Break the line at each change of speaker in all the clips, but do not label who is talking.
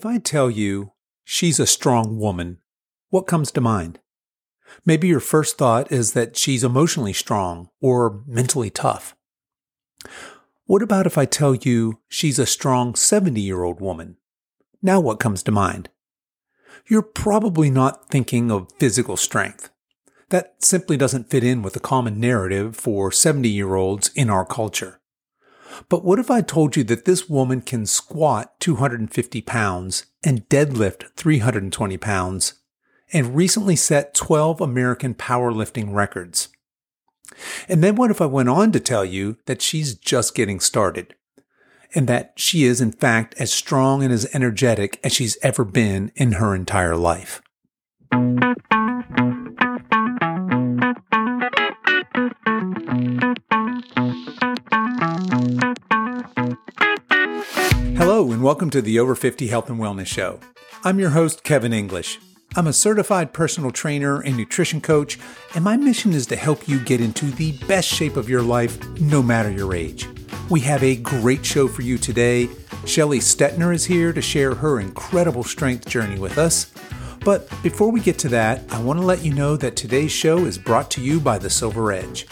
If I tell you she's a strong woman, what comes to mind? Maybe your first thought is that she's emotionally strong or mentally tough. What about if I tell you she's a strong 70 year old woman? Now what comes to mind? You're probably not thinking of physical strength. That simply doesn't fit in with the common narrative for 70 year olds in our culture. But what if I told you that this woman can squat 250 pounds and deadlift 320 pounds and recently set 12 American powerlifting records? And then what if I went on to tell you that she's just getting started and that she is in fact as strong and as energetic as she's ever been in her entire life? Hello, and welcome to the Over 50 Health and Wellness Show. I'm your host, Kevin English. I'm a certified personal trainer and nutrition coach, and my mission is to help you get into the best shape of your life, no matter your age. We have a great show for you today. Shelly Stettner is here to share her incredible strength journey with us. But before we get to that, I want to let you know that today's show is brought to you by the Silver Edge.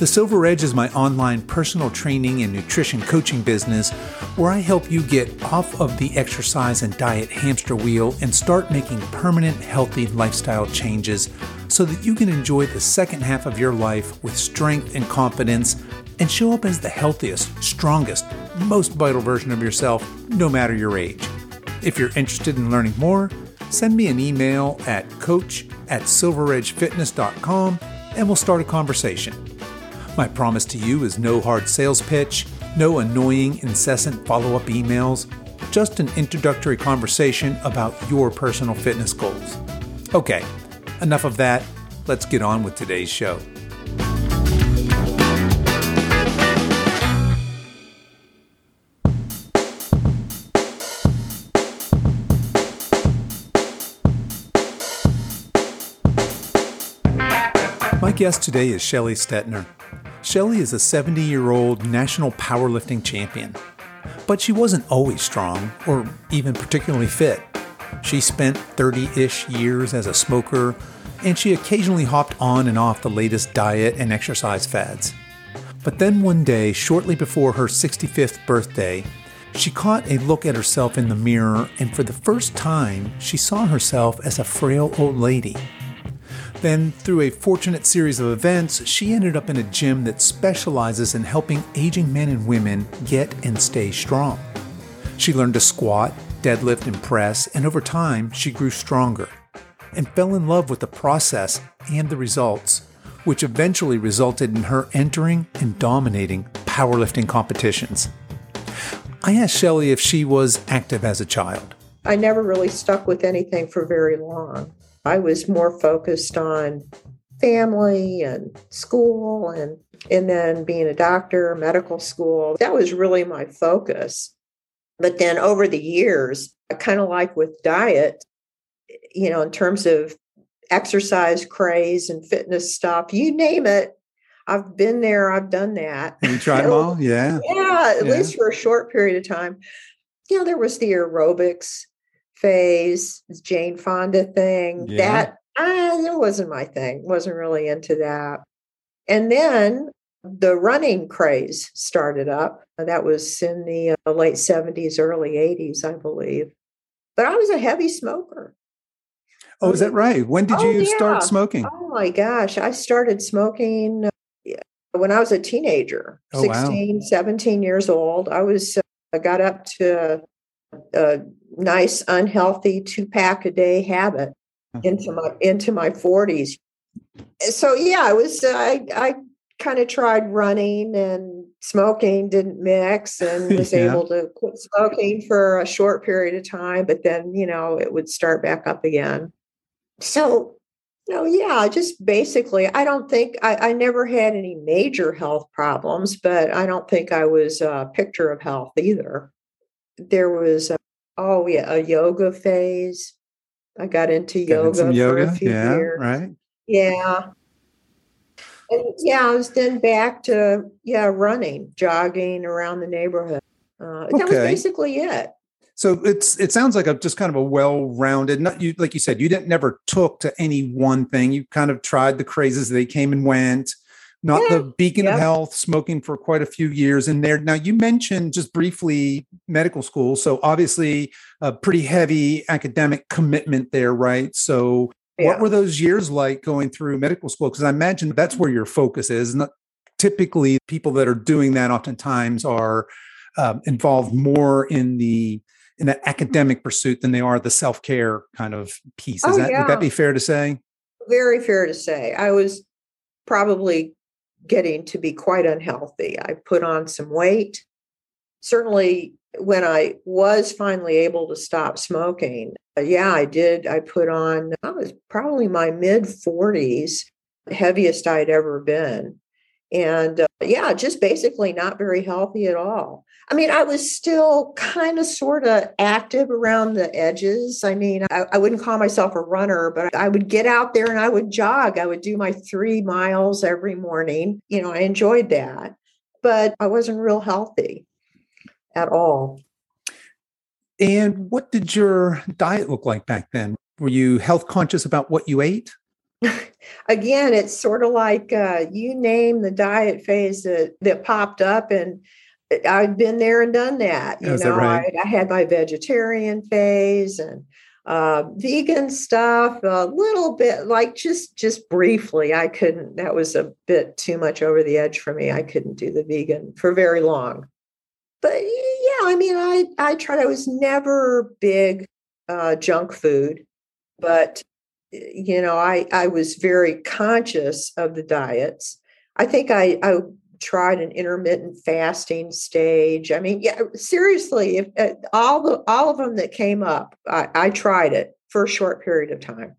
The Silver Edge is my online personal training and nutrition coaching business where I help you get off of the exercise and diet hamster wheel and start making permanent, healthy lifestyle changes so that you can enjoy the second half of your life with strength and confidence and show up as the healthiest, strongest, most vital version of yourself, no matter your age. If you're interested in learning more, send me an email at coach at silveredgefitness.com and we'll start a conversation. My promise to you is no hard sales pitch, no annoying, incessant follow up emails, just an introductory conversation about your personal fitness goals. Okay, enough of that. Let's get on with today's show. My guest today is Shelly Stettner. Shelly is a 70 year old national powerlifting champion. But she wasn't always strong or even particularly fit. She spent 30 ish years as a smoker, and she occasionally hopped on and off the latest diet and exercise fads. But then one day, shortly before her 65th birthday, she caught a look at herself in the mirror, and for the first time, she saw herself as a frail old lady then, through a fortunate series of events, she ended up in a gym that specializes in helping aging men and women get and stay strong. She learned to squat, deadlift, and press, and over time, she grew stronger and fell in love with the process and the results, which eventually resulted in her entering and dominating powerlifting competitions. I asked Shelly if she was active as a child.
I never really stuck with anything for very long. I was more focused on family and school and and then being a doctor, medical school. That was really my focus. But then over the years, kind of like with diet, you know, in terms of exercise craze and fitness stuff, you name it, I've been there, I've done that.
You tried them all? Yeah.
Yeah, at yeah. least for a short period of time. You know, there was the aerobics phase, Jane Fonda thing. Yeah. That uh, that wasn't my thing. wasn't really into that. And then the running craze started up. That was in the uh, late 70s, early 80s, I believe. But I was a heavy smoker.
Oh, is that right? When did oh, you yeah. start smoking?
Oh my gosh. I started smoking uh, when I was a teenager, oh, 16, wow. 17 years old. I was, uh, I got up to uh, nice unhealthy two pack a day habit uh-huh. into my into my 40s so yeah i was i i kind of tried running and smoking didn't mix and was yeah. able to quit smoking for a short period of time but then you know it would start back up again so you know yeah just basically i don't think i, I never had any major health problems but i don't think i was a picture of health either there was a, oh yeah, a yoga phase. I got into yoga for yoga. a few
yeah,
years.
Right.
Yeah. And yeah, I was then back to yeah running, jogging around the neighborhood. Uh, okay. That was basically it.
So it's it sounds like a just kind of a well-rounded. Not you like you said, you didn't never took to any one thing. You kind of tried the crazes. They came and went. Not yeah. the beacon yep. of health, smoking for quite a few years in there. Now you mentioned just briefly medical school, so obviously a pretty heavy academic commitment there, right? So yeah. what were those years like going through medical school? Because I imagine that's where your focus is. Not typically people that are doing that oftentimes are um, involved more in the in the academic pursuit than they are the self care kind of piece. Is oh, that yeah. would that be fair to say?
Very fair to say. I was probably getting to be quite unhealthy. I put on some weight. Certainly, when I was finally able to stop smoking, uh, yeah, I did. I put on, I was probably my mid 40s, heaviest I'd ever been. And uh, yeah, just basically not very healthy at all. I mean, I was still kind of sort of active around the edges. I mean, I, I, wouldn't call myself a runner, but I would get out there and I would jog. I would do my three miles every morning. You know, I enjoyed that, but I wasn't real healthy at all.
And what did your diet look like back then? Were you health conscious about what you ate?
Again, it's sort of like uh, you name the diet phase that, that popped up, and I've been there and done that. You Is know, that right? I, I, had my vegetarian phase and uh, vegan stuff a little bit, like just just briefly. I couldn't. That was a bit too much over the edge for me. I couldn't do the vegan for very long. But yeah, I mean, I I tried. I was never big uh, junk food, but you know, I I was very conscious of the diets. I think I I tried an intermittent fasting stage. I mean, yeah, seriously, if uh, all the all of them that came up, I, I tried it for a short period of time.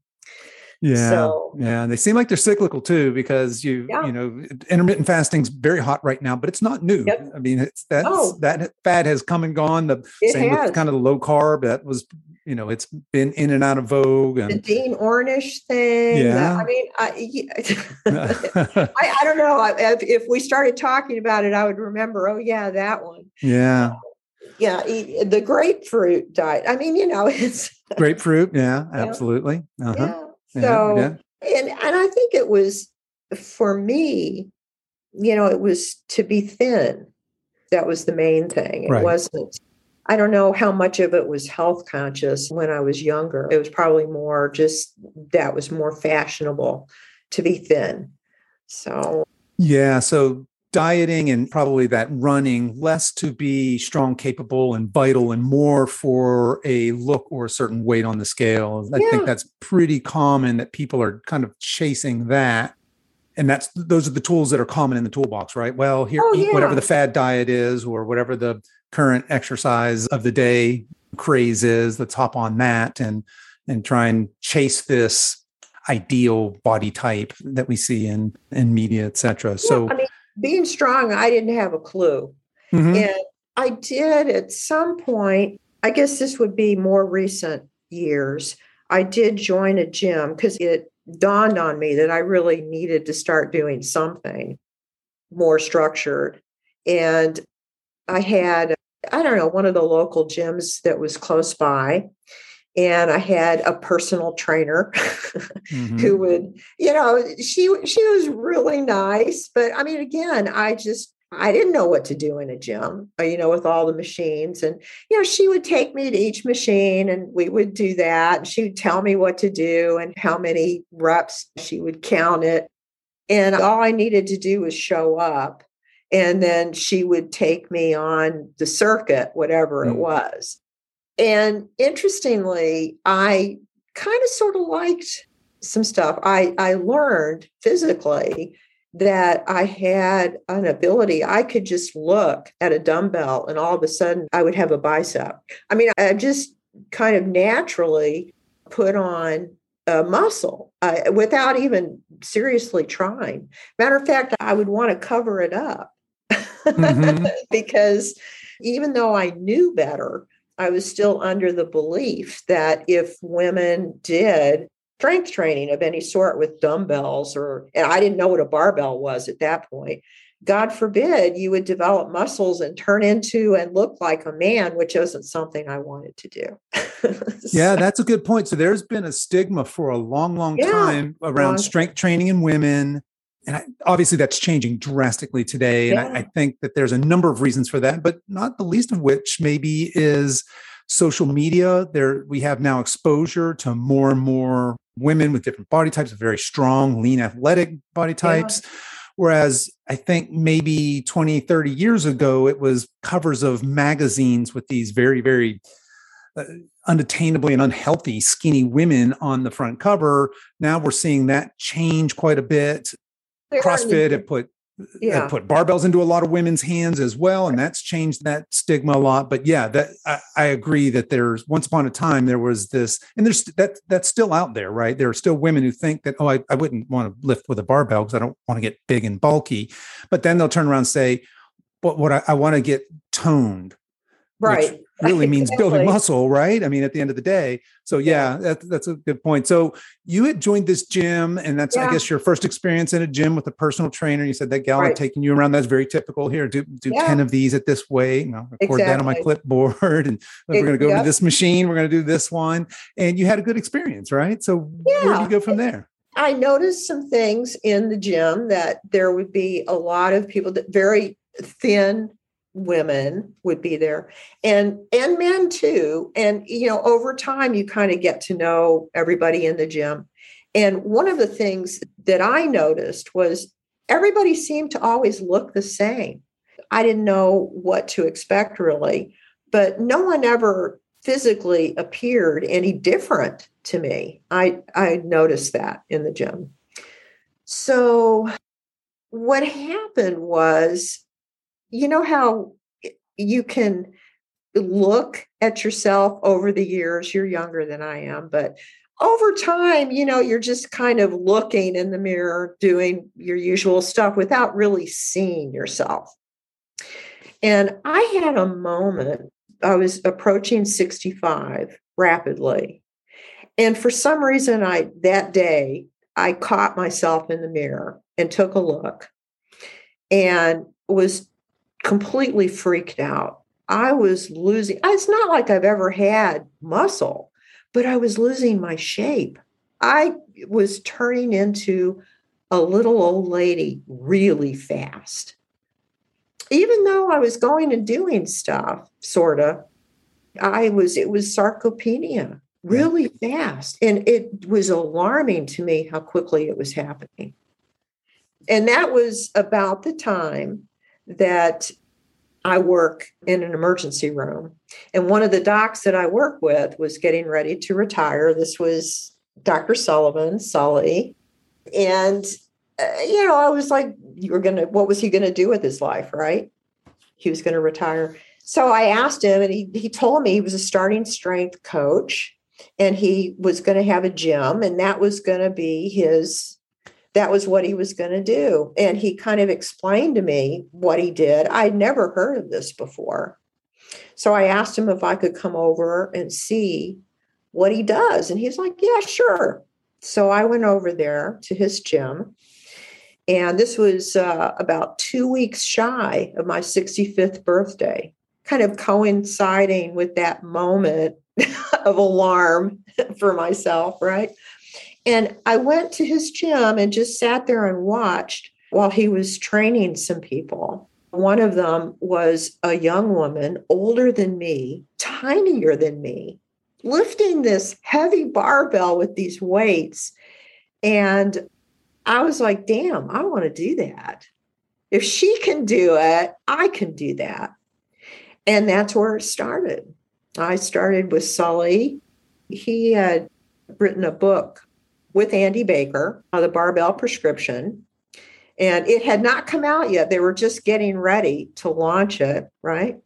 Yeah, so, yeah, and they seem like they're cyclical too because you yeah. you know intermittent fasting's very hot right now, but it's not new. Yep. I mean, it's that's oh. that fad has come and gone. The it same has. with kind of the low carb that was you know it's been in and out of vogue. And,
the Dean Ornish thing. Yeah, I mean, I I, I, don't know if, if we started talking about it, I would remember. Oh yeah, that one.
Yeah.
yeah, the grapefruit diet. I mean, you know, it's
grapefruit. Yeah, absolutely. Uh-huh.
Yeah. So, yeah, yeah. and and I think it was for me, you know, it was to be thin. That was the main thing. It right. wasn't. I don't know how much of it was health conscious when I was younger. It was probably more just that was more fashionable to be thin. So,
yeah. So dieting and probably that running less to be strong capable and vital and more for a look or a certain weight on the scale i yeah. think that's pretty common that people are kind of chasing that and that's those are the tools that are common in the toolbox right well here oh, eat yeah. whatever the fad diet is or whatever the current exercise of the day craze is let's hop on that and and try and chase this ideal body type that we see in in media etc yeah, so
I mean, being strong, I didn't have a clue. Mm-hmm. And I did at some point, I guess this would be more recent years, I did join a gym because it dawned on me that I really needed to start doing something more structured. And I had, I don't know, one of the local gyms that was close by and I had a personal trainer mm-hmm. who would, you know, she she was really nice, but I mean, again, I just I didn't know what to do in a gym, uh, you know, with all the machines, and you know, she would take me to each machine, and we would do that. And she would tell me what to do and how many reps. She would count it, and all I needed to do was show up, and then she would take me on the circuit, whatever mm-hmm. it mm. was. And interestingly, I kind of sort of liked some stuff. I, I learned physically that I had an ability. I could just look at a dumbbell and all of a sudden I would have a bicep. I mean, I just kind of naturally put on a muscle uh, without even seriously trying. Matter of fact, I would want to cover it up mm-hmm. because even though I knew better, I was still under the belief that if women did strength training of any sort with dumbbells or and I didn't know what a barbell was at that point. God forbid you would develop muscles and turn into and look like a man, which isn't something I wanted to do.
yeah, that's a good point. So there's been a stigma for a long, long yeah, time around long strength training in women. And I, obviously that's changing drastically today. And. I, I think that there's a number of reasons for that, but not the least of which maybe is social media. There we have now exposure to more and more women with different body types, very strong, lean, athletic body types. Yeah Whereas I think maybe 20, 30 years ago, it was covers of magazines with these very, very uh, unattainably and unhealthy, skinny women on the front cover. Now we're seeing that change quite a bit. CrossFit have put yeah. put barbells into a lot of women's hands as well and that's changed that stigma a lot but yeah that I, I, agree that there's once upon a time there was this and there's that that's still out there right? There are still women who think that oh i, I wouldn't want to lift with a barbell because i don't want to get big and bulky but then they'll turn around and say but what I, I want to get toned
right
really means exactly. building muscle right i mean at the end of the day so yeah, yeah. That, that's a good point so you had joined this gym and that's yeah. i guess your first experience in a gym with a personal trainer you said that gal right. had taken you around that's very typical here do do yeah. 10 of these at this weight and i'll record exactly. that on my clipboard and we're going to go yep. to this machine we're going to do this one and you had a good experience right so where do you go from there
I noticed some things in the gym that there would be a lot of people that very thin women would be there. And and men too. And you know over time you kind of get to know everybody in the gym. And one of the things that i noticed was everybody seemed to always look the same. I didn't know what to expect really but no one ever physically appeared any different to me. I i noticed that in the gym. So what happened was you know how you can look at yourself over the years you're younger than i am but over time you know you're just kind of looking in the mirror doing your usual stuff without really seeing yourself. And i had a moment i was approaching 65 rapidly and for some reason i that day i caught myself in the mirror and took a look and was completely freaked out. I was losing, it's not like I've ever had muscle, but I was losing my shape. I was turning into a little old lady really fast. Even though I was going and doing stuff, sort of, I was, it was sarcopenia really fast. And it was alarming to me how quickly it was happening. And that was about the time that I work in an emergency room. And one of the docs that I work with was getting ready to retire. This was Dr. Sullivan, Sully. And, uh, you know, I was like, you were going to, what was he going to do with his life, right? He was going to retire. So I asked him, and he, he told me he was a starting strength coach and he was going to have a gym, and that was going to be his that was what he was going to do. And he kind of explained to me what he did. I'd never heard of this before. So I asked him if I could come over and see what he does. And he's like, Yeah, sure. So I went over there to his gym. And this was uh, about two weeks shy of my 65th birthday, kind of coinciding with that moment of alarm for myself, right? And I went to his gym and just sat there and watched while he was training some people. One of them was a young woman, older than me, tinier than me, lifting this heavy barbell with these weights. And I was like, damn, I want to do that. If she can do it, I can do that. And that's where it started. I started with Sully. He had written a book with Andy Baker, uh, the barbell prescription. And it had not come out yet. They were just getting ready to launch it, right?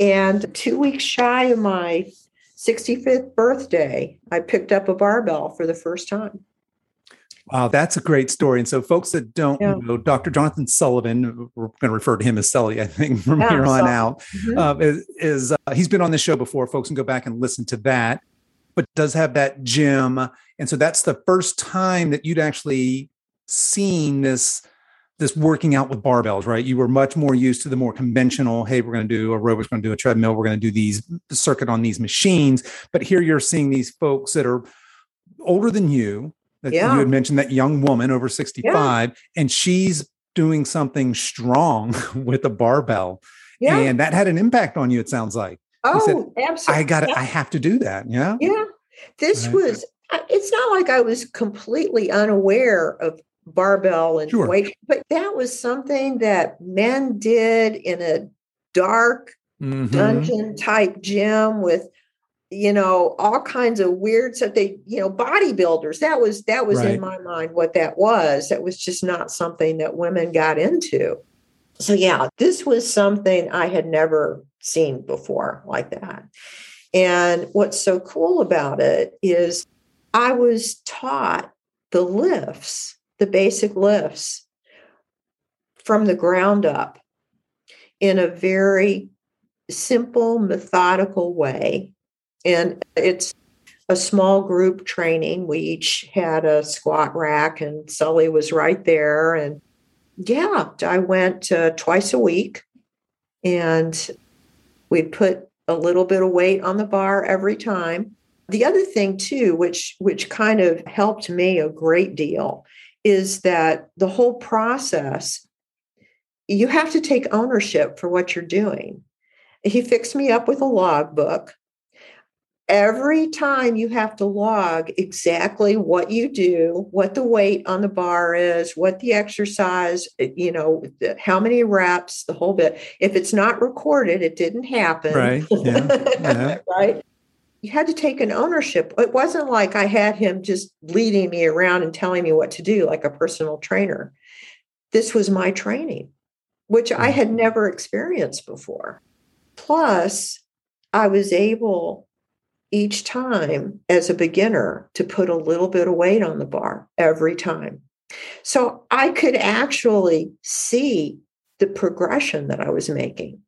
And two weeks shy of my 65th birthday, I picked up a barbell for the first time.
Wow, that's a great story. And so, folks that don't yeah. know, Dr. Jonathan Sullivan, we're going to refer to him as Sully, I think, from yeah, here on out, mm-hmm. uh, is, is uh, he's been on this show before. Folks can go back and listen to that but does have that gym. And so that's the first time that you'd actually seen this this working out with barbells, right? You were much more used to the more conventional, hey, we're going to do aerobics, we're going to do a treadmill, we're going to do these circuit on these machines. But here you're seeing these folks that are older than you. That yeah. you had mentioned that young woman over 65, yeah. and she's doing something strong with a barbell. Yeah. And that had an impact on you, it sounds like.
Oh, said, absolutely.
I got it. I have to do that. Yeah.
Yeah. This right. was, it's not like I was completely unaware of barbell and sure. weight, but that was something that men did in a dark mm-hmm. dungeon type gym with you know all kinds of weird stuff they you know bodybuilders that was that was right. in my mind what that was that was just not something that women got into so yeah this was something i had never seen before like that and what's so cool about it is i was taught the lifts the basic lifts from the ground up in a very simple, methodical way. And it's a small group training. We each had a squat rack, and Sully was right there. And yeah, I went uh, twice a week, and we put a little bit of weight on the bar every time. The other thing too, which which kind of helped me a great deal, is that the whole process, you have to take ownership for what you're doing. He fixed me up with a logbook. Every time you have to log exactly what you do, what the weight on the bar is, what the exercise, eh, you know, how many reps, the whole bit. If it's not recorded, it didn't happen.
Right. Yeah.
yeah. right you had to take an ownership. It wasn't like I had him just leading me around and telling me what to do like a personal trainer. This was my training, which I mm. had never experienced before. Plus, I was able each time as a beginner to put a little bit of weight on the bar every time. So I could actually see the progression that I was making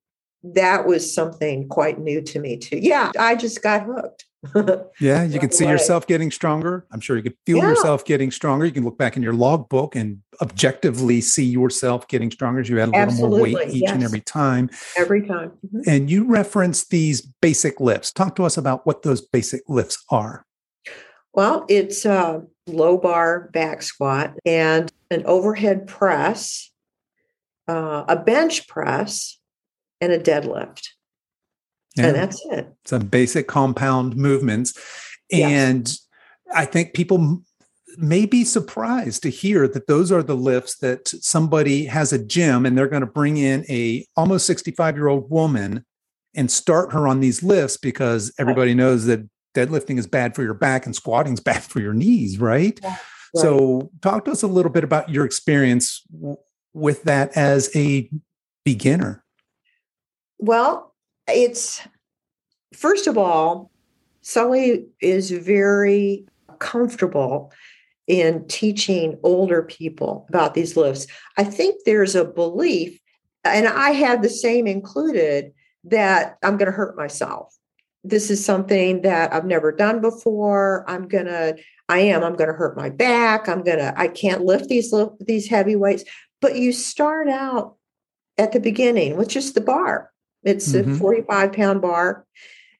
that was something quite new to me too. Yeah, I just got hooked.
yeah, you can see way. yourself getting stronger. I'm sure you could feel yeah. yourself getting stronger. You can look back in your logbook and objectively see yourself getting stronger as you add a Absolutely. little more weight each yes. and every time.
Every time. Mm-hmm.
And you reference these basic lifts. Talk to us about what those basic lifts are.
Well, it's a low bar back squat and an overhead press, uh, a bench press, and a deadlift. Yeah. And that's it.
Some basic compound movements. And yes. I think people may be surprised to hear that those are the lifts that somebody has a gym and they're going to bring in a almost 65 year old woman and start her on these lifts because everybody knows that deadlifting is bad for your back and squatting is bad for your knees, right? Yeah. Right. So, talk to us a little bit about your experience with that as a beginner.
Well, it's first of all, Sully is very comfortable in teaching older people about these lifts. I think there's a belief, and I had the same included, that I'm going to hurt myself. This is something that I've never done before. I'm going to, I am, I'm going to hurt my back. I'm going to, I can't lift these, these heavy weights. But you start out at the beginning with just the bar it's mm-hmm. a 45 pound bar.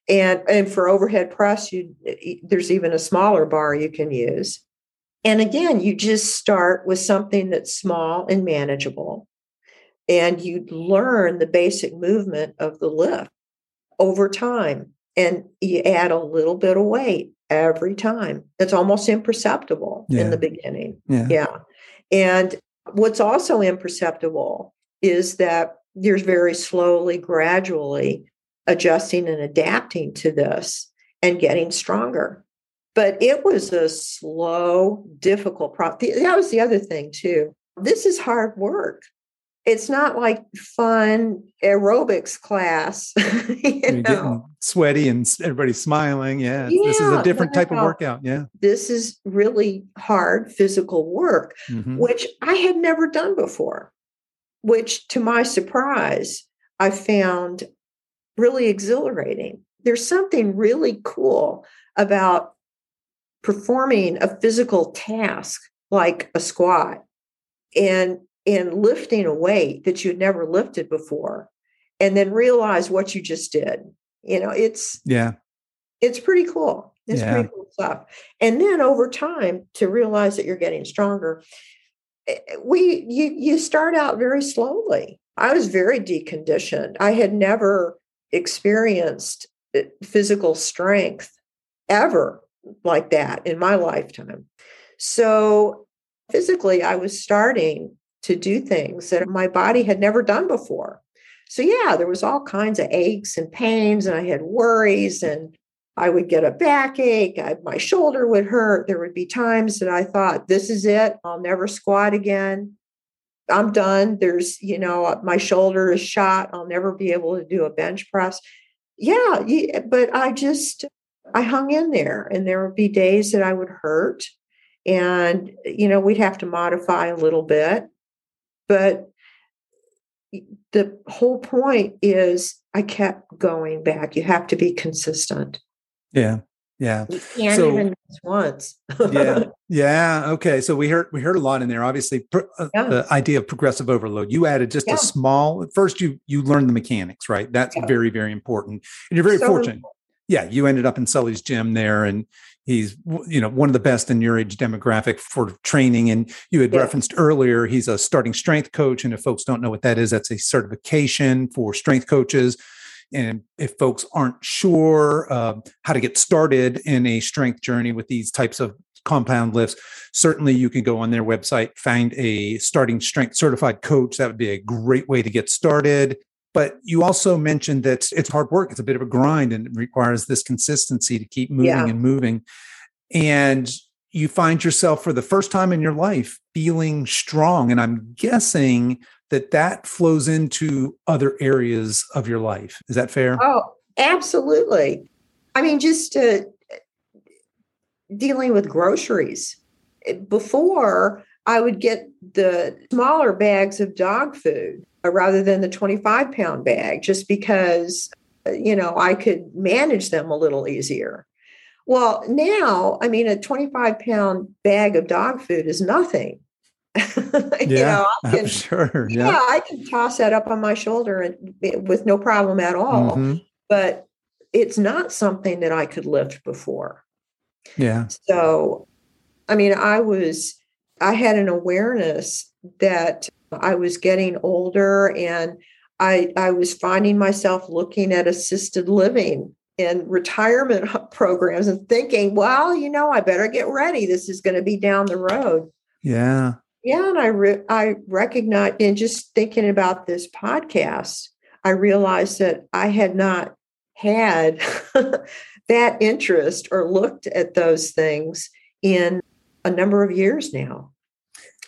And, and for overhead press, you there's even a smaller bar you can use. And again, you just start with something that's small and manageable. And you learn the basic movement of the lift over time. And you add a little bit of weight every time. It's almost imperceptible yeah. in the beginning. Yeah. yeah. And what's also imperceptible is that you're very slowly, gradually adjusting and adapting to this and getting stronger. But it was a slow, difficult process. That was the other thing, too. This is hard work. It's not like fun aerobics class. you You're
know? sweaty and everybody's smiling. Yeah, yeah this is a different type of workout. Yeah.
This is really hard physical work, mm-hmm. which I had never done before which to my surprise, I found really exhilarating. There's something really cool about performing a physical task like a squat and in lifting a weight that you'd never lifted before and then realize what you just did. You know, it's
yeah,
it's pretty cool. It's yeah. pretty cool stuff. And then over time to realize that you're getting stronger. Eh, we you you start out very slowly. I was very deconditioned. I had never experienced eh, physical strength ever like that in my lifetime. So physically I was starting to do things that my body had never done before. So yeah, there was all kinds of aches and pains and I had worries and I would get a backache, I, my shoulder would hurt. There would be times that I thought, this is it, I'll never squat again. I'm done. There's, you know, my shoulder is shot. I'll never be able to do a bench press. Yeah, but I just, I hung in there and there would be days that I would hurt and, you know, we'd have to modify a little bit. But the whole point is I kept going back. You have to be consistent.
Yeah. Yeah.
You can't so, even once.
yeah. Yeah. Okay. So we heard we heard a lot in there. Obviously, pr- uh, yeah. the idea of progressive overload. You added just yeah. a small. First, you you learned the mechanics, right? That's yeah. very very important, and you're very so fortunate. Important. Yeah, you ended up in Sully's gym there, and he's you know one of the best in your age demographic for training. And you had referenced earlier he's a starting strength coach, and if folks don't know what that is, that's a certification for strength coaches and if folks aren't sure uh, how to get started in a strength journey with these types of compound lifts, certainly you can go on their website, find a starting strength certified coach. That would be a great way to get started. But you also mentioned that it's hard work, it's a bit of a grind, and it requires this consistency to keep moving yeah. and moving. And you find yourself for the first time in your life feeling strong. And I'm guessing that that flows into other areas of your life. Is that fair?
Oh, absolutely. I mean, just uh, dealing with groceries. Before, I would get the smaller bags of dog food uh, rather than the 25 pound bag just because, uh, you know, I could manage them a little easier. Well, now, I mean, a 25 pound bag of dog food is nothing
yeah, you know, I can, sure.
Yeah. yeah. I can toss that up on my shoulder and with no problem at all. Mm-hmm. But it's not something that I could lift before.
Yeah.
So, I mean, I was, I had an awareness that I was getting older and I, I was finding myself looking at assisted living and retirement programs and thinking, well, you know, I better get ready. This is going to be down the road.
Yeah.
Yeah, and I re- I recognize in just thinking about this podcast, I realized that I had not had that interest or looked at those things in a number of years now.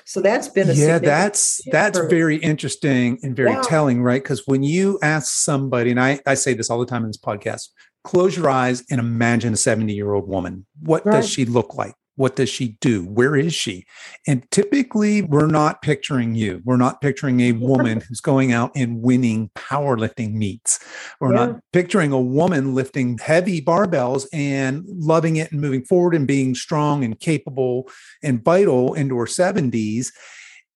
So that's been a
yeah. That's that's very interesting and very yeah. telling, right? Because when you ask somebody, and I I say this all the time in this podcast, close your eyes and imagine a seventy year old woman. What right. does she look like? What does she do? Where is she? And typically, we're not picturing you. We're not picturing a woman who's going out and winning powerlifting meets. We're yeah. not picturing a woman lifting heavy barbells and loving it and moving forward and being strong and capable and vital into her 70s.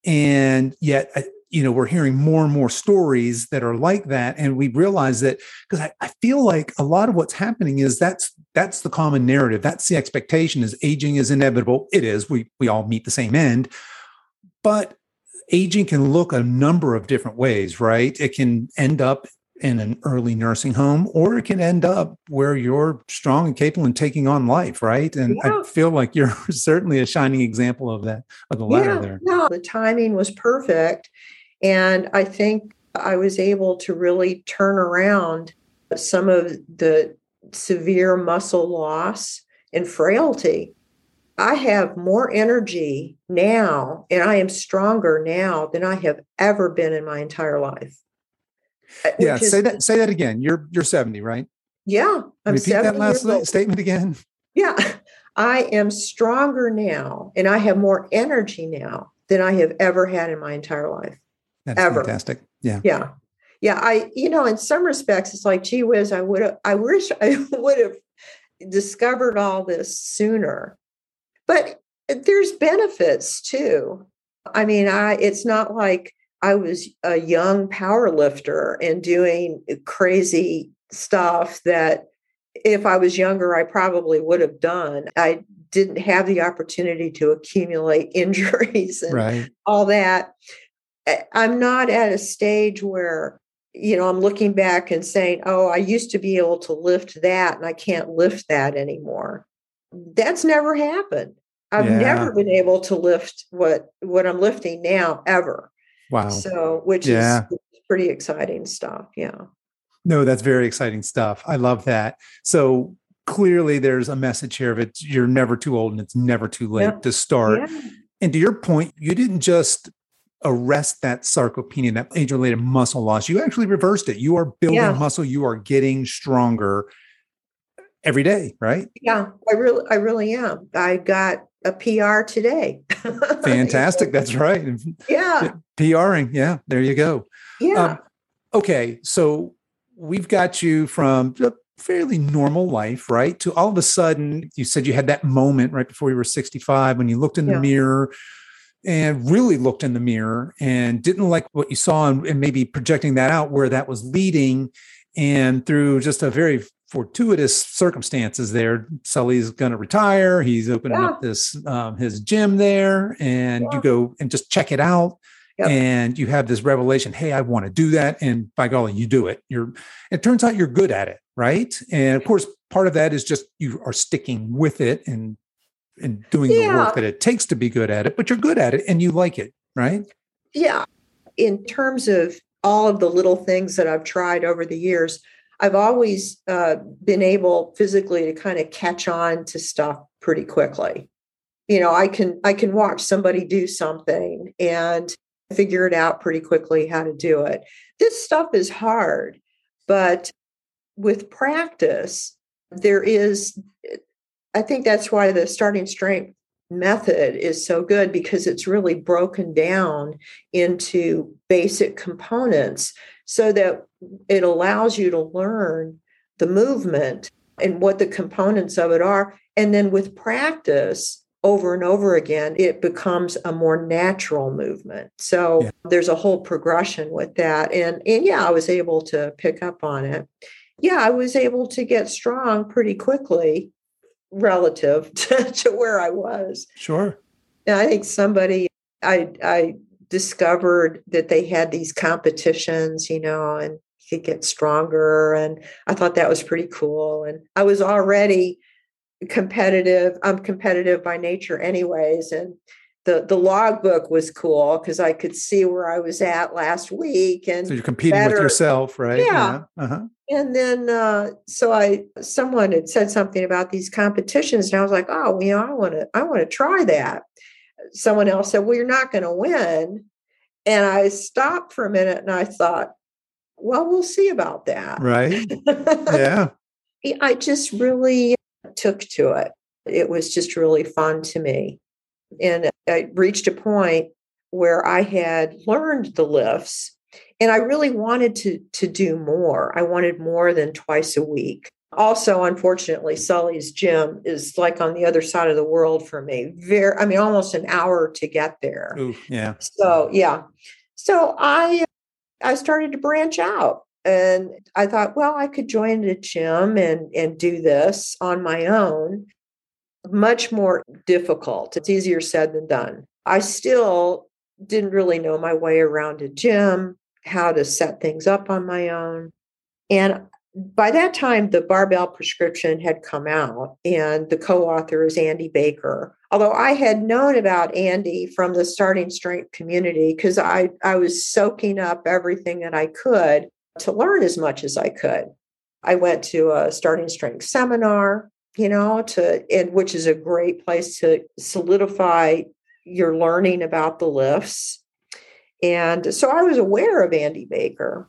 And yet, you know we're hearing more and more stories that are like that and we realize that because I, I, feel like a lot of what's happening is that's that's the common narrative. That's the expectation is aging is inevitable. It is. We we all meet the same end. But aging can look a number of different ways right? It can end up in an early nursing home or it can end up where you're strong and capable and taking on life right? And yeah. i feel like you're certainly a shining example of that of the latter yeah, there.
No the timing was perfect and I think I was able to really turn around some of the severe muscle loss and frailty. I have more energy now and I am stronger now than I have ever been in my entire life.
Uh, yeah, say that say that again. You're you're 70, right?
Yeah.
I'm Repeat that last statement again.
Yeah. I am stronger now and I have more energy now than I have ever had in my entire life.
That's ever. fantastic. Yeah.
Yeah. Yeah. I, you know, in some respects, it's like, gee whiz, I would have, I wish I would have discovered all this sooner. But there's benefits too. I mean, I it's not like I was a young power lifter and doing crazy stuff that if I was younger, I probably would have done. I didn't have the opportunity to accumulate injuries and right. all that. I'm not at a stage where, you know, I'm looking back and saying, oh, I used to be able to lift that and I can't lift that anymore. That's never happened. I've yeah. never been able to lift what what I'm lifting now ever.
Wow.
So, which yeah. is pretty exciting stuff. Yeah.
No, that's very exciting stuff. I love that. So clearly there's a message here of it. You're never too old and it's never too late to start. And to your point, you didn't just arrest that sarcopenia, that age related muscle loss. You actually reversed it. You are building yeah. muscle, you are getting stronger every day, right?
Yeah, I really I really am. I got a PR today.
Fantastic. That's right.
Yeah.
PRing. Yeah. There you go.
Yeah. Um,
okay. So we've got you from a fairly normal life, right? To all of a sudden, you said you had that moment right before you were 65 when you looked in the yeah. mirror and really looked in the mirror and didn't like what you saw and, and maybe projecting that out where that was leading. And through just a very fortuitous circumstances there. Sully's going to retire. He's opening yeah. up this um, his gym there, and yeah. you go and just check it out. Yep. And you have this revelation, hey, I want to do that. And by golly, you do it. You're it turns out you're good at it, right? And of course, part of that is just you are sticking with it and and doing yeah. the work that it takes to be good at it, but you're good at it and you like it, right?
Yeah. In terms of all of the little things that I've tried over the years, I've always uh, been able physically to kind of catch on to stuff pretty quickly. You know, I can I can watch somebody do something and figure it out pretty quickly how to do it. This stuff is hard, but with practice, there is, I think that's why the starting strength method is so good because it's really broken down into basic components so that it allows you to learn the movement and what the components of it are. And then with practice, over and over again, it becomes a more natural movement. So yeah. there's a whole progression with that. And and yeah, I was able to pick up on it. Yeah, I was able to get strong pretty quickly relative to, to where I was.
Sure.
And I think somebody I I discovered that they had these competitions, you know, and could get stronger. And I thought that was pretty cool. And I was already competitive. I'm competitive by nature, anyways. And the the logbook was cool because I could see where I was at last week. And
so you're competing better. with yourself, right?
Yeah. yeah. Uh-huh. And then uh, so I someone had said something about these competitions, and I was like, oh, you know, I want to I want to try that. Someone else said, well, you're not going to win. And I stopped for a minute and I thought, well, we'll see about that.
Right. Yeah.
I just really took to it. It was just really fun to me. And I reached a point where I had learned the lifts and I really wanted to, to do more. I wanted more than twice a week. Also, unfortunately, Sully's gym is like on the other side of the world for me. Very, I mean, almost an hour to get there.
Ooh, yeah.
So yeah. So I I started to branch out. And I thought, well, I could join a gym and, and do this on my own. Much more difficult. It's easier said than done. I still didn't really know my way around a gym, how to set things up on my own. And by that time, the barbell prescription had come out, and the co author is Andy Baker. Although I had known about Andy from the starting strength community because I, I was soaking up everything that I could to learn as much as I could. I went to a starting strength seminar, you know, to and which is a great place to solidify your learning about the lifts. And so I was aware of Andy Baker.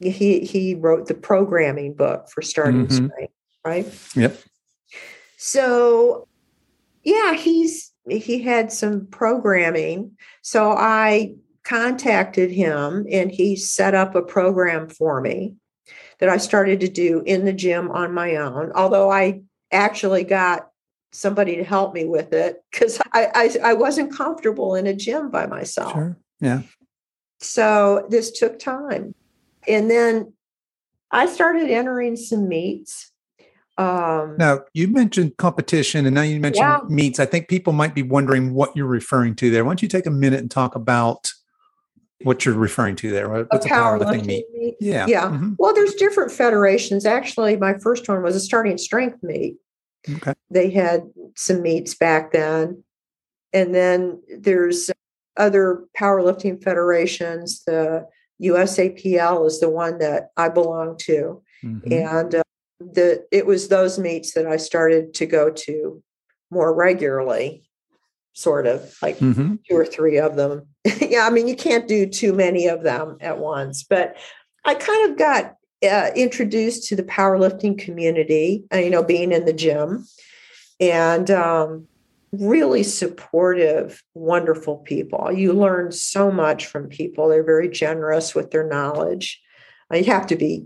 He he wrote the programming book for starting mm-hmm. strength, right?
Yep.
So yeah, he's he had some programming. So I contacted him and he set up a program for me that I started to do in the gym on my own. Although I actually got somebody to help me with it because I, I, I wasn't comfortable in a gym by myself.
Sure. Yeah.
So this took time. And then I started entering some meets.
Um, now you mentioned competition, and now you mentioned yeah. meets. I think people might be wondering what you're referring to there. Why don't you take a minute and talk about what you're referring to there?
What's a, powerlifting, meet? meet? Yeah, yeah. Mm-hmm. Well, there's different federations. Actually, my first one was a starting strength meet. Okay. They had some meets back then, and then there's other powerlifting federations. The USAPL is the one that I belong to, mm-hmm. and uh, the it was those meets that I started to go to more regularly. Sort of like mm-hmm. two or three of them. yeah, I mean you can't do too many of them at once, but I kind of got uh, introduced to the powerlifting community. Uh, you know, being in the gym, and um, really supportive, wonderful people. You learn so much from people. They're very generous with their knowledge. You have to be,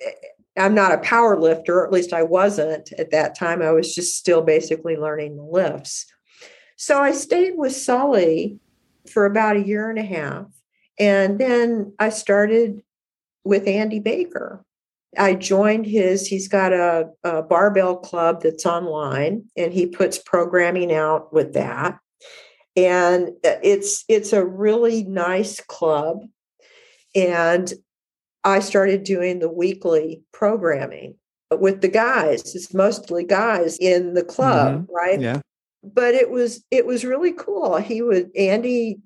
eh, I'm not a power lifter, at least I wasn't at that time. I was just still basically learning the lifts. So I stayed with Sully for about a year and a half. And then I started with Andy Baker. I joined his, he's got a, a, barbell club that's online and he puts programming out with that. And it's it's a really nice club. And I started doing the weekly programming with the guys. It's mostly guys in the club, mm-hmm. right?
Yeah.
But it was it was really cool. He would Andy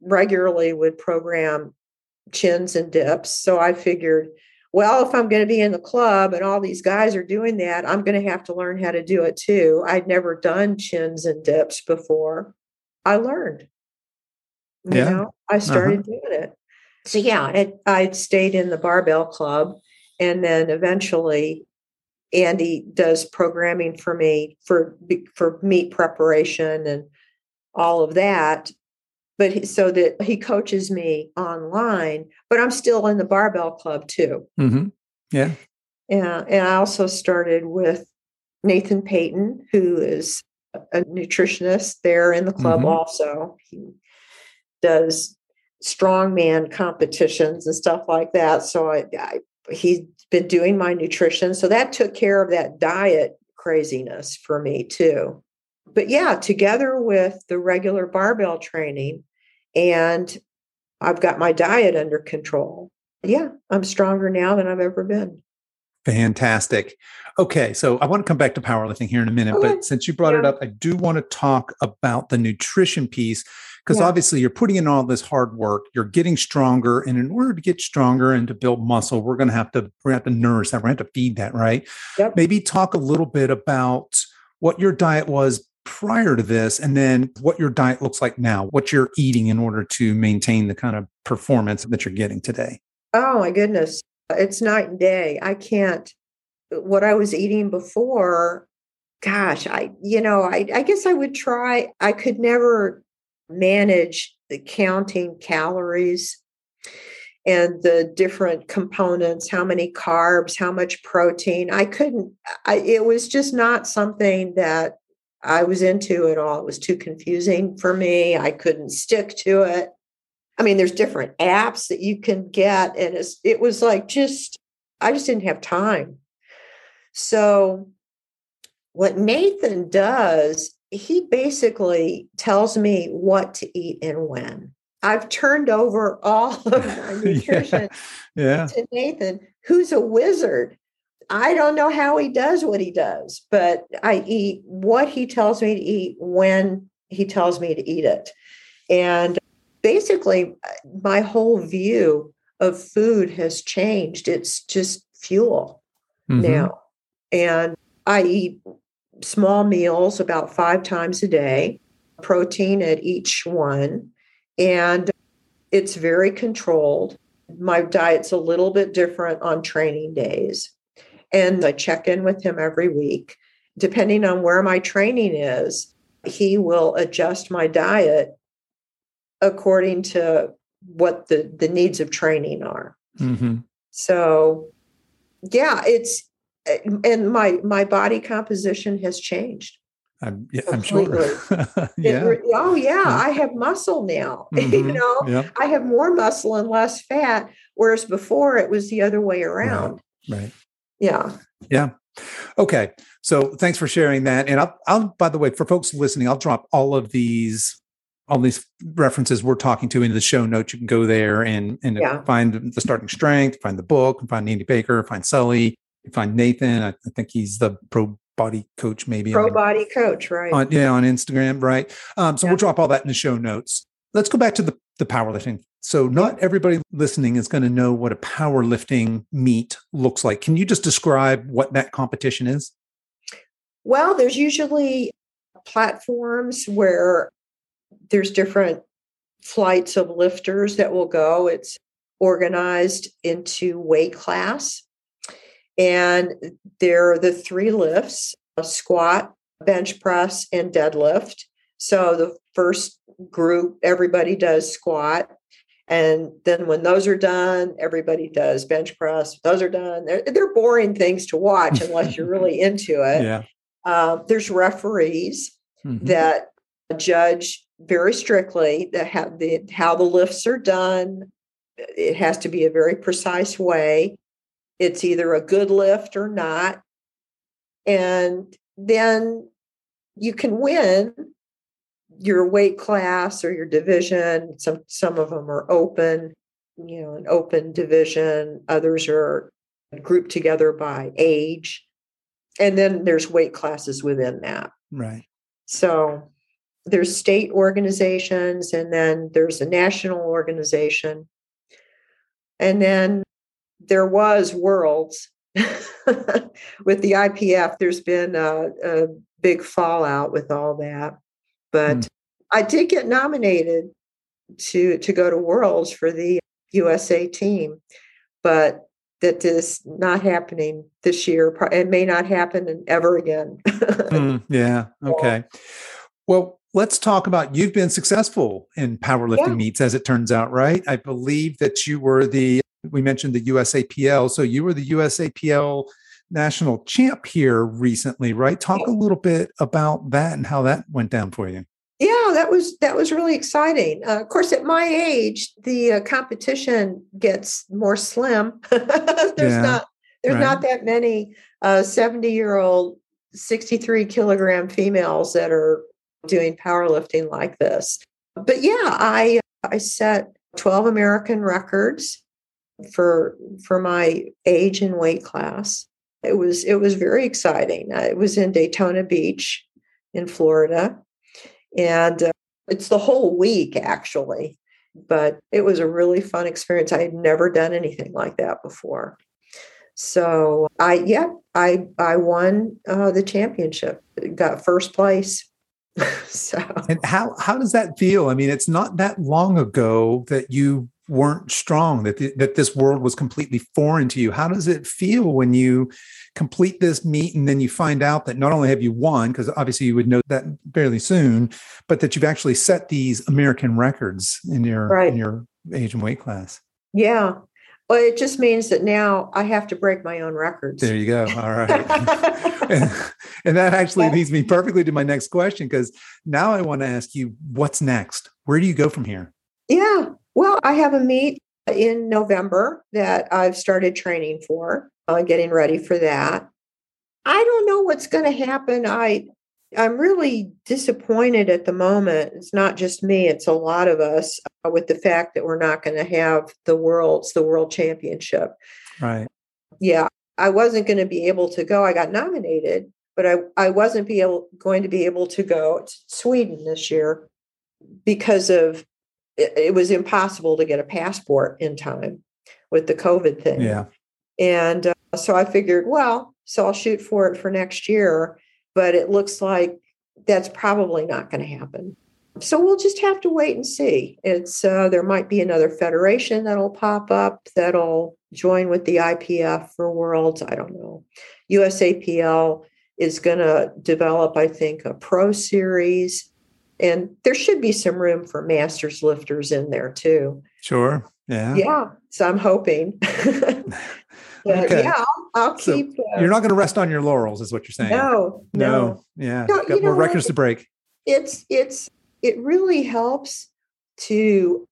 regularly would program chins and dips. So I figured well, if I'm going to be in the club and all these guys are doing that, I'm going to have to learn how to do it too. I'd never done chins and dips before. I learned. You yeah. know, I started uh-huh. doing it. So yeah, it, I stayed in the barbell club, and then eventually, Andy does programming for me for for meet preparation and all of that but he, so that he coaches me online, but I'm still in the barbell club too.
Mm-hmm. Yeah.
Yeah. And I also started with Nathan Payton, who is a nutritionist there in the club mm-hmm. also. He does strongman competitions and stuff like that. So I, I, he's been doing my nutrition. So that took care of that diet craziness for me too but yeah, together with the regular barbell training, and I've got my diet under control. Yeah, I'm stronger now than I've ever been.
Fantastic. Okay, so I want to come back to powerlifting here in a minute, okay. but since you brought yeah. it up, I do want to talk about the nutrition piece because yeah. obviously you're putting in all this hard work, you're getting stronger, and in order to get stronger and to build muscle, we're going to have to we're going to have to nourish that, we're going to have to feed that, right?
Yep.
Maybe talk a little bit about what your diet was prior to this and then what your diet looks like now, what you're eating in order to maintain the kind of performance that you're getting today.
Oh my goodness. It's night and day. I can't what I was eating before, gosh, I you know, I, I guess I would try. I could never manage the counting calories and the different components how many carbs how much protein i couldn't I, it was just not something that I was into it all. It was too confusing for me. I couldn't stick to it. I mean, there's different apps that you can get, and it's. it was like just, I just didn't have time. So, what Nathan does, he basically tells me what to eat and when. I've turned over all of my nutrition
yeah. Yeah.
to Nathan, who's a wizard. I don't know how he does what he does, but I eat what he tells me to eat when he tells me to eat it. And basically, my whole view of food has changed. It's just fuel mm-hmm. now. And I eat small meals about five times a day, protein at each one. And it's very controlled. My diet's a little bit different on training days and I check in with him every week. Depending on where my training is, he will adjust my diet according to what the, the needs of training are.
Mm-hmm.
So, yeah, it's and my my body composition has changed.
I'm, yeah, I'm sure.
yeah. It, oh yeah, I have muscle now. Mm-hmm. you know, yep. I have more muscle and less fat, whereas before it was the other way around.
Right. right.
Yeah.
Yeah. Okay. So thanks for sharing that. And I'll, I'll, by the way, for folks listening, I'll drop all of these, all these references we're talking to into the show notes. You can go there and and yeah. find the starting strength, find the book, and find Andy Baker, find Sully, find Nathan. I, I think he's the pro body coach, maybe
pro on, body coach, right?
On, yeah, on Instagram, right? Um, so yeah. we'll drop all that in the show notes. Let's go back to the the powerlifting. So not everybody listening is going to know what a powerlifting meet looks like. Can you just describe what that competition is?
Well, there's usually platforms where there's different flights of lifters that will go. It's organized into weight class and there are the three lifts squat, bench press, and deadlift. So the first group, everybody does squat. And then when those are done, everybody does bench press. Those are done. They're, they're boring things to watch unless you're really into it.
Yeah.
Uh, there's referees mm-hmm. that judge very strictly that have the how the lifts are done. It has to be a very precise way it's either a good lift or not. And then you can win your weight class or your division. Some some of them are open, you know, an open division. Others are grouped together by age. And then there's weight classes within that.
Right.
So there's state organizations and then there's a national organization. And then there was worlds with the IPF. There's been a, a, big fallout with all that, but mm. I did get nominated to to go to Worlds for the USA team, but that is not happening this year. It may not happen ever again.
mm, yeah. Okay. Well, let's talk about you've been successful in powerlifting yeah. meets, as it turns out, right? I believe that you were the we mentioned the USAPL. So you were the USAPL national champ here recently, right? Talk a little bit about that and how that went down for you.
Yeah, that was that was really exciting. Uh, of course, at my age, the uh, competition gets more slim. there's yeah, not there's right. not that many seventy uh, year old, sixty three kilogram females that are doing powerlifting like this. But yeah, I I set twelve American records for for my age and weight class. It was it was very exciting. It was in Daytona Beach in Florida, and uh, it's the whole week actually. But it was a really fun experience. I had never done anything like that before. So I yeah I I won uh, the championship. Got first place. so
and how how does that feel? I mean, it's not that long ago that you weren't strong that th- that this world was completely foreign to you. How does it feel when you complete this meet and then you find out that not only have you won because obviously you would know that fairly soon but that you've actually set these american records in your right. in your age and weight class?
Yeah. Well it just means that now i have to break my own records.
There you go. All right. And, and that actually leads me perfectly to my next question because now i want to ask you what's next? Where do you go from here?
Yeah well, I have a meet in November that I've started training for, uh, getting ready for that. I don't know what's going to happen. I I'm really disappointed at the moment. It's not just me; it's a lot of us uh, with the fact that we're not going to have the world's the world championship.
Right.
Yeah, I wasn't going to be able to go. I got nominated, but I I wasn't be able going to be able to go to Sweden this year because of it, it was impossible to get a passport in time with the COVID thing.
Yeah.
And uh, so I figured, well, so I'll shoot for it for next year, but it looks like that's probably not going to happen. So we'll just have to wait and see. It's uh, there might be another federation that'll pop up that'll join with the IPF for Worlds. I don't know. USAPL is going to develop, I think, a pro series and there should be some room for masters lifters in there too.
Sure. Yeah.
Yeah. So I'm hoping. okay. yeah, I'll, I'll keep.
uh, you're not going to rest on your laurels, is what you're saying.
No, no,
no. yeah, no, got more records to break.
It's it's it really helps to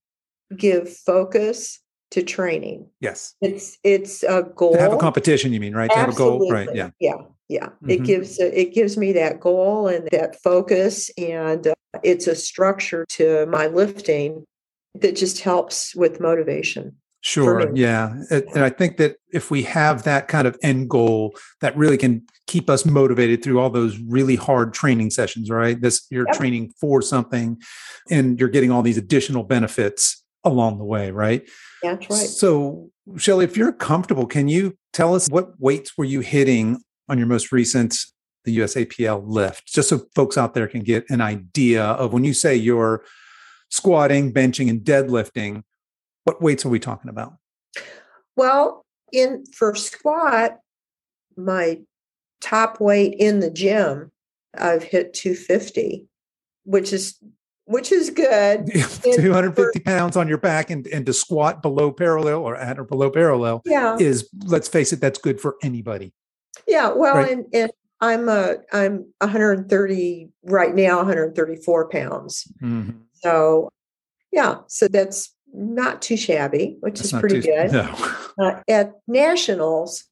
give focus to training.
Yes,
it's it's a goal.
To have a competition, you mean, right? To have a goal, right? Yeah,
yeah, yeah. Mm-hmm. It gives it gives me that goal and that focus, and uh, it's a structure to my lifting that just helps with motivation.
Sure. Yeah. And I think that if we have that kind of end goal, that really can keep us motivated through all those really hard training sessions, right? This you're yep. training for something and you're getting all these additional benefits along the way, right?
That's right.
So, Shelly, if you're comfortable, can you tell us what weights were you hitting on your most recent the USAPL lift, just so folks out there can get an idea of when you say you're squatting, benching, and deadlifting, what weights are we talking about?
Well, in for squat, my top weight in the gym, I've hit 250, which is which is good.
250 pounds on your back and, and to squat below parallel or at or below parallel
yeah.
is, let's face it, that's good for anybody.
Yeah. Well, right? and, and I'm a, I'm 130 right now, 134 pounds. Mm-hmm. So yeah, so that's not too shabby, which that's is pretty too, good. No. Uh, at nationals,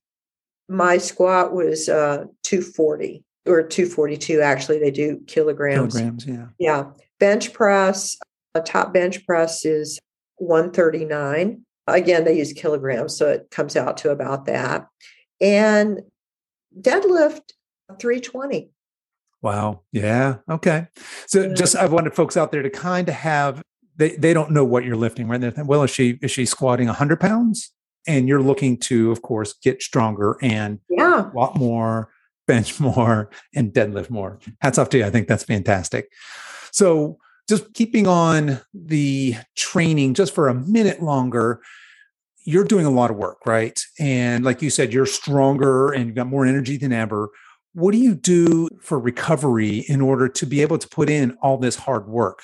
my squat was uh, 240 or 242 actually they do kilograms
kilograms yeah
yeah bench press a top bench press is 139 again they use kilograms so it comes out to about that and deadlift 320
wow yeah okay so yeah. just i wanted folks out there to kind of have they, they don't know what you're lifting right they're thinking, well is she is she squatting 100 pounds and you're looking to of course get stronger and
yeah
a lot more bench more and deadlift more. Hats off to you. I think that's fantastic. So, just keeping on the training just for a minute longer, you're doing a lot of work, right? And like you said, you're stronger and you've got more energy than ever. What do you do for recovery in order to be able to put in all this hard work?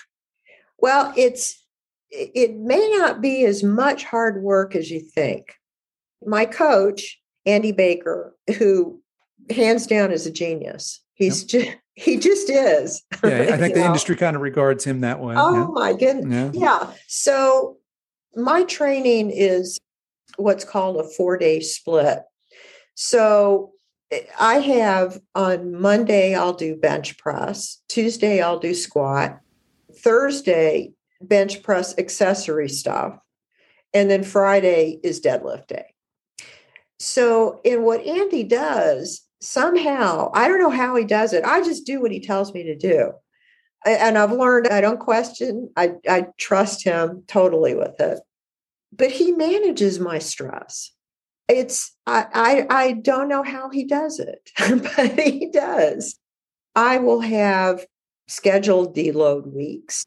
Well, it's it may not be as much hard work as you think. My coach, Andy Baker, who hands down is a genius. He's yep. just he just is.
Yeah, I think the know? industry kind of regards him that way.
Oh yeah. my goodness. Yeah. yeah. So my training is what's called a four day split. So eh, I have on Monday, I'll do bench press. Tuesday, I'll do squat. Thursday, bench press accessory stuff. And then Friday is deadlift day. So, in what Andy does somehow, I don't know how he does it. I just do what he tells me to do. And I've learned I don't question, I, I trust him totally with it. But he manages my stress. It's I, I I don't know how he does it, but he does. I will have scheduled deload weeks.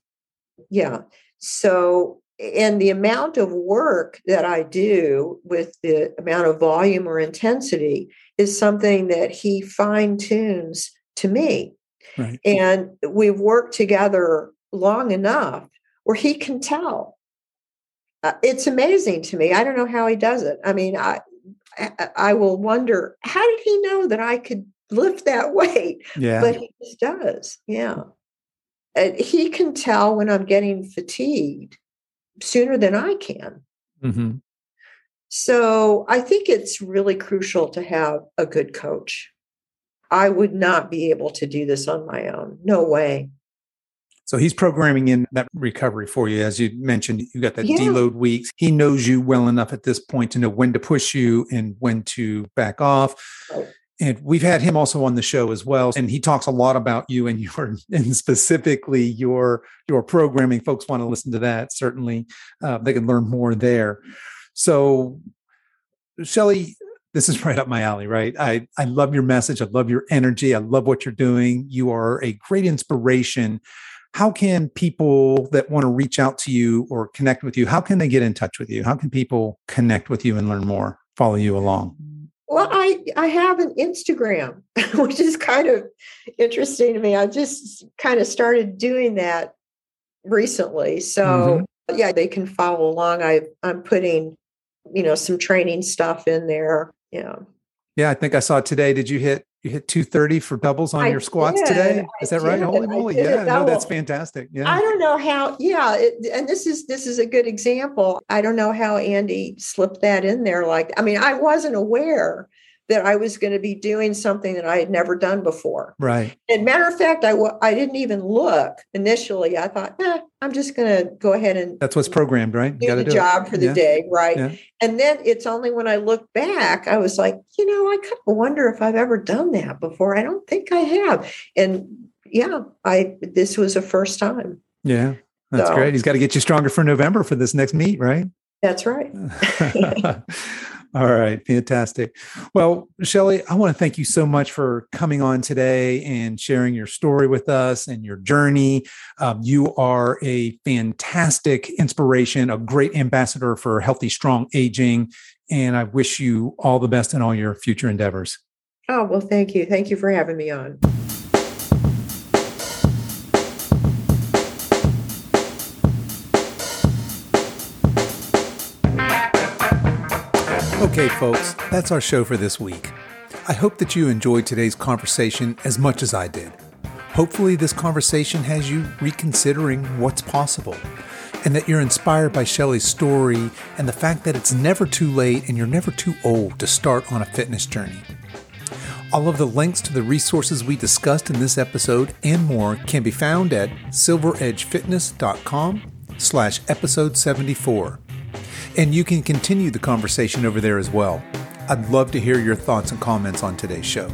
Yeah. So and the amount of work that I do with the amount of volume or intensity is something that he fine tunes to me. Right. And we've worked together long enough where he can tell. Uh, it's amazing to me. I don't know how he does it. I mean, I I will wonder how did he know that I could lift that weight?
Yeah.
But he just does. Yeah. And he can tell when I'm getting fatigued sooner than I can. Mm-hmm. So I think it's really crucial to have a good coach. I would not be able to do this on my own. No way.
So he's programming in that recovery for you. As you mentioned, you got that yeah. deload weeks. He knows you well enough at this point to know when to push you and when to back off. Right and we've had him also on the show as well and he talks a lot about you and your and specifically your your programming folks want to listen to that certainly uh, they can learn more there so shelly this is right up my alley right i i love your message i love your energy i love what you're doing you are a great inspiration how can people that want to reach out to you or connect with you how can they get in touch with you how can people connect with you and learn more follow you along
well, I I have an Instagram, which is kind of interesting to me. I just kind of started doing that recently. So mm-hmm. yeah, they can follow along. I I'm putting, you know, some training stuff in there. Yeah.
Yeah, I think I saw today. Did you hit you hit 230 for doubles on I your squats did. today? Is that right? Holy moly. Yeah, no, that's fantastic. Yeah.
I don't know how, yeah. It, and this is this is a good example. I don't know how Andy slipped that in there. Like, I mean, I wasn't aware that I was going to be doing something that I had never done before.
Right.
And matter of fact, I w- I didn't even look initially. I thought, eh, I'm just going to go ahead and
that's what's programmed, right?
You do the do job it. for the yeah. day, right? Yeah. And then it's only when I look back, I was like, you know, I kind of wonder if I've ever done that before. I don't think I have. And yeah, I this was a first time.
Yeah. That's so, great. He's got to get you stronger for November for this next meet, right?
That's right.
All right, fantastic. Well, Shelly, I want to thank you so much for coming on today and sharing your story with us and your journey. Um, you are a fantastic inspiration, a great ambassador for healthy, strong aging. And I wish you all the best in all your future endeavors.
Oh, well, thank you. Thank you for having me on.
Okay, folks, that's our show for this week. I hope that you enjoyed today's conversation as much as I did. Hopefully, this conversation has you reconsidering what's possible and that you're inspired by Shelly's story and the fact that it's never too late and you're never too old to start on a fitness journey. All of the links to the resources we discussed in this episode and more can be found at silveredgefitness.com slash episode 74. And you can continue the conversation over there as well. I'd love to hear your thoughts and comments on today's show.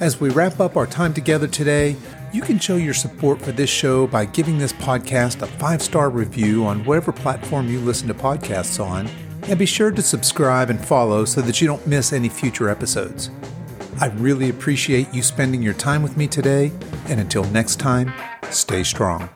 As we wrap up our time together today, you can show your support for this show by giving this podcast a five star review on whatever platform you listen to podcasts on, and be sure to subscribe and follow so that you don't miss any future episodes. I really appreciate you spending your time with me today, and until next time, stay strong.